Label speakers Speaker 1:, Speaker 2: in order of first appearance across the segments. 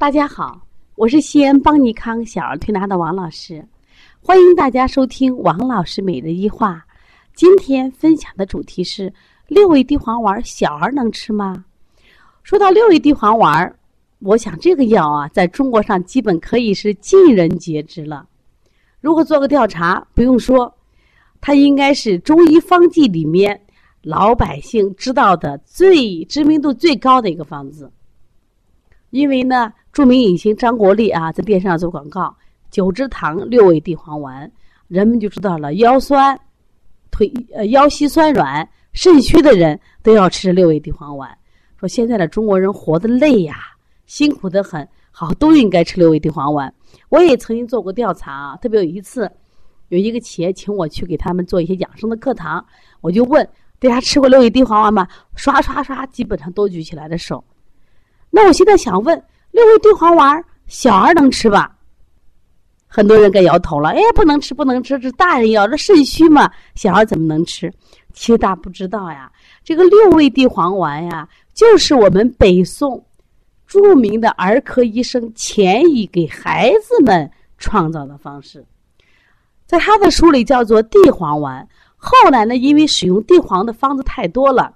Speaker 1: 大家好，我是西安邦尼康小儿推拿的王老师，欢迎大家收听王老师每日一话。今天分享的主题是六味地黄丸，小儿能吃吗？说到六味地黄丸，我想这个药啊，在中国上基本可以是尽人皆知了。如果做个调查，不用说，它应该是中医方剂里面老百姓知道的最知名度最高的一个方子。因为呢，著名影星张国立啊，在电视上做广告，九芝堂六味地黄丸，人们就知道了腰酸、腿呃腰膝酸软、肾虚的人都要吃六味地黄丸。说现在的中国人活得累呀，辛苦的很，好都应该吃六味地黄丸。我也曾经做过调查啊，特别有一次，有一个企业请我去给他们做一些养生的课堂，我就问大家吃过六味地黄丸吗？刷刷刷，基本上都举起来的手。那我现在想问，六味地黄丸小孩能吃吧？很多人该摇头了，哎，不能吃，不能吃，这大人要，这肾虚嘛，小孩怎么能吃？其实大家不知道呀，这个六味地黄丸呀，就是我们北宋著名的儿科医生钱乙给孩子们创造的方式，在他的书里叫做地黄丸。后来呢，因为使用地黄的方子太多了，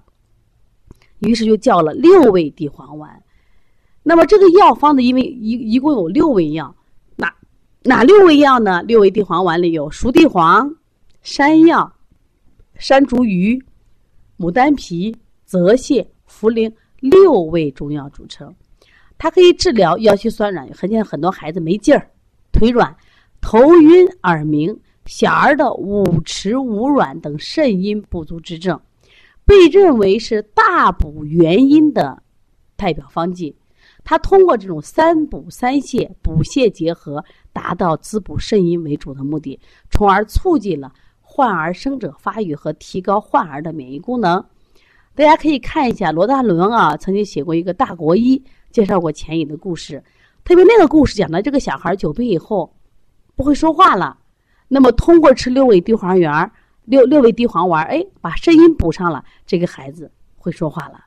Speaker 1: 于是就叫了六味地黄丸。那么这个药方呢？因为一一共有六味药，哪哪六味药呢？六味地黄丸里有熟地黄、山药、山茱萸、牡丹皮、泽泻、茯苓六味中药组成。它可以治疗腰膝酸软，很见很多孩子没劲儿、腿软、头晕、耳鸣，小儿的五迟五软等肾阴不足之症，被认为是大补元阴的代表方剂。它通过这种三补三泻、补泻结合，达到滋补肾阴为主的目的，从而促进了患儿生者发育和提高患儿的免疫功能。大家可以看一下罗大伦啊，曾经写过一个大国医，介绍过钱乙的故事。特别那个故事讲的这个小孩久病以后不会说话了，那么通过吃六味地黄丸、六六味地黄丸，哎，把肾阴补上了，这个孩子会说话了。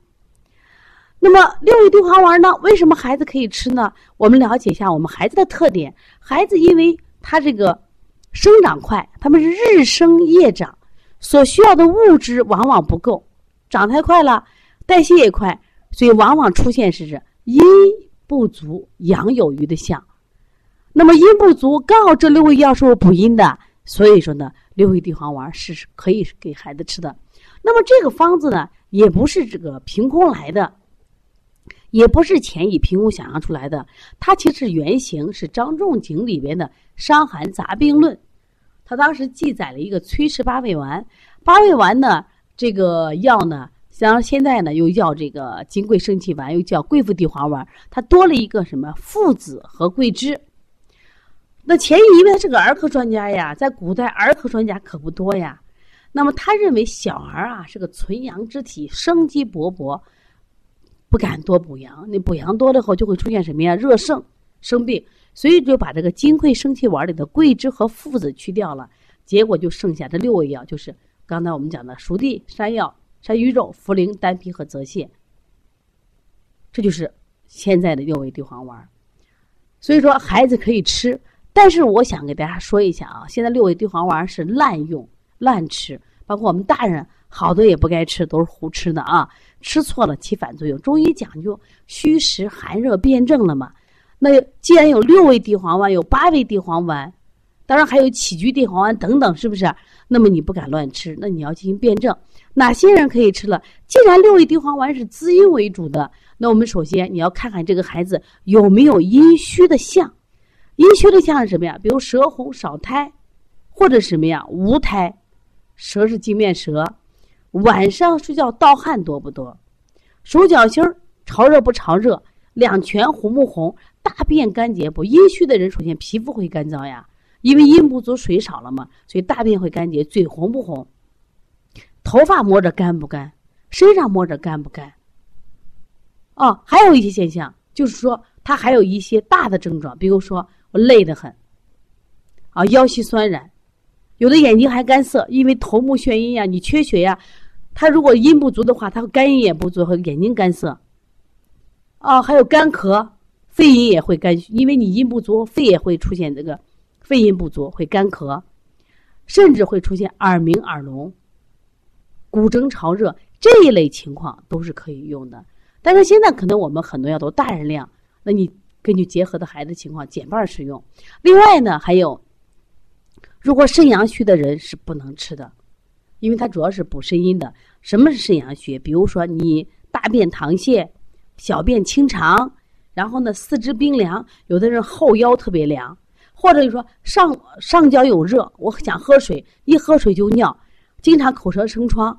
Speaker 1: 那么六味地黄丸呢？为什么孩子可以吃呢？我们了解一下我们孩子的特点。孩子因为他这个生长快，他们是日生夜长，所需要的物质往往不够，长太快了，代谢也快，所以往往出现是阴不足阳有余的象。那么阴不足，刚好这六味药是我补阴的，所以说呢，六味地黄丸是可以给孩子吃的。那么这个方子呢，也不是这个凭空来的。也不是钱乙凭空想象出来的，它其实原型是张仲景里边的《伤寒杂病论》，他当时记载了一个崔氏八味丸。八味丸呢，这个药呢，像现在呢又叫这个金匮肾气丸，又叫桂附地黄丸，它多了一个什么附子和桂枝。那钱乙因为他是个儿科专家呀，在古代儿科专家可不多呀，那么他认为小儿啊是个纯阳之体，生机勃勃。不敢多补阳，那补阳多了后就会出现什么呀？热盛生病，所以就把这个金匮生气丸里的桂枝和附子去掉了，结果就剩下这六味药，就是刚才我们讲的熟地、山药、山萸肉、茯苓、丹皮和泽泻。这就是现在的六味地黄丸。所以说孩子可以吃，但是我想给大家说一下啊，现在六味地黄丸是滥用滥吃，包括我们大人好多也不该吃，都是胡吃的啊。吃错了起反作用。中医讲究虚实寒热辩证了嘛？那既然有六味地黄丸，有八味地黄丸，当然还有杞菊地黄丸等等，是不是？那么你不敢乱吃，那你要进行辩证，哪些人可以吃了？既然六味地黄丸是滋阴为主的，那我们首先你要看看这个孩子有没有阴虚的象。阴虚的象是什么呀？比如舌红少苔，或者什么呀？无苔，舌是镜面舌。晚上睡觉盗汗多不多？手脚心儿潮热不潮热？两全红不红？大便干结不？阴虚的人首先皮肤会干燥呀，因为阴不足水少了嘛，所以大便会干结。嘴红不红？头发摸着干不干？身上摸着干不干？哦，还有一些现象，就是说他还有一些大的症状，比如说我累得很，啊，腰膝酸软。有的眼睛还干涩，因为头目眩晕呀，你缺血呀。他如果阴不足的话，他肝阴也不足和眼睛干涩。哦，还有干咳、肺阴也会干，因为你阴不足，肺也会出现这个肺阴不足，会干咳，甚至会出现耳鸣、耳聋、骨蒸潮热这一类情况都是可以用的。但是现在可能我们很多药都大人量，那你根据结合的孩子情况减半使用。另外呢，还有，如果肾阳虚的人是不能吃的，因为它主要是补肾阴的。什么是肾阳虚？比如说你大便溏泻，小便清长，然后呢四肢冰凉，有的人后腰特别凉，或者你说上上焦有热，我想喝水，一喝水就尿，经常口舌生疮，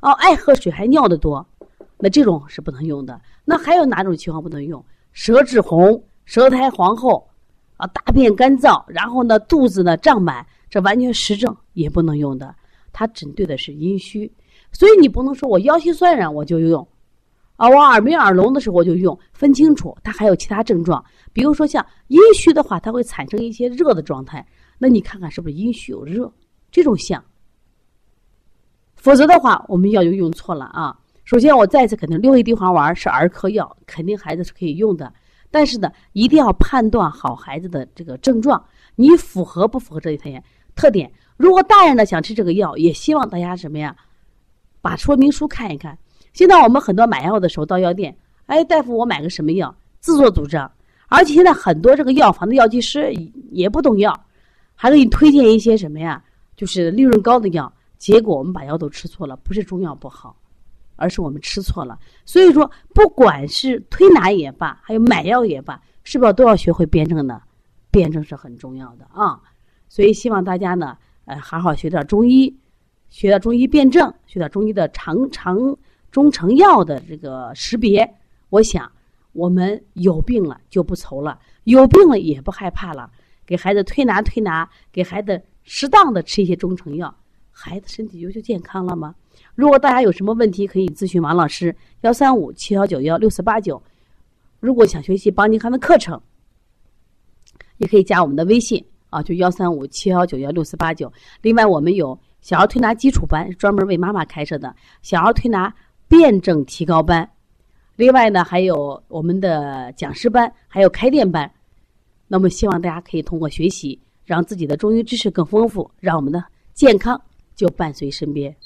Speaker 1: 哦爱喝水还尿得多。那这种是不能用的。那还有哪种情况不能用？舌质红、舌苔黄厚，啊，大便干燥，然后呢，肚子呢胀满，这完全实证也不能用的。它针对的是阴虚，所以你不能说我腰膝酸软我就用，啊，我耳鸣耳聋的时候我就用，分清楚它还有其他症状。比如说像阴虚的话，它会产生一些热的状态，那你看看是不是阴虚有热这种象？否则的话，我们药就用错了啊。首先，我再次肯定，六味地黄丸是儿科药，肯定孩子是可以用的。但是呢，一定要判断好孩子的这个症状，你符合不符合这一特点特点？如果大人呢想吃这个药，也希望大家什么呀，把说明书看一看。现在我们很多买药的时候到药店，哎，大夫，我买个什么药？自作主张。而且现在很多这个药房的药剂师也不懂药，还给你推荐一些什么呀？就是利润高的药，结果我们把药都吃错了，不是中药不好。而是我们吃错了，所以说，不管是推拿也罢，还有买药也罢，是不是都要学会辩证呢？辩证是很重要的啊！所以希望大家呢，呃，好好学点中医，学点中医辩证，学点中医的长长中成药的这个识别。我想，我们有病了就不愁了，有病了也不害怕了。给孩子推拿推拿，给孩子适当的吃一些中成药，孩子身体就就健康了吗？如果大家有什么问题，可以咨询王老师，幺三五七幺九幺六四八九。如果想学习邦尼康的课程，也可以加我们的微信啊，就幺三五七幺九幺六四八九。另外，我们有小儿推拿基础班，专门为妈妈开设的小儿推拿辩证提高班。另外呢，还有我们的讲师班，还有开店班。那么，希望大家可以通过学习，让自己的中医知识更丰富，让我们的健康就伴随身边。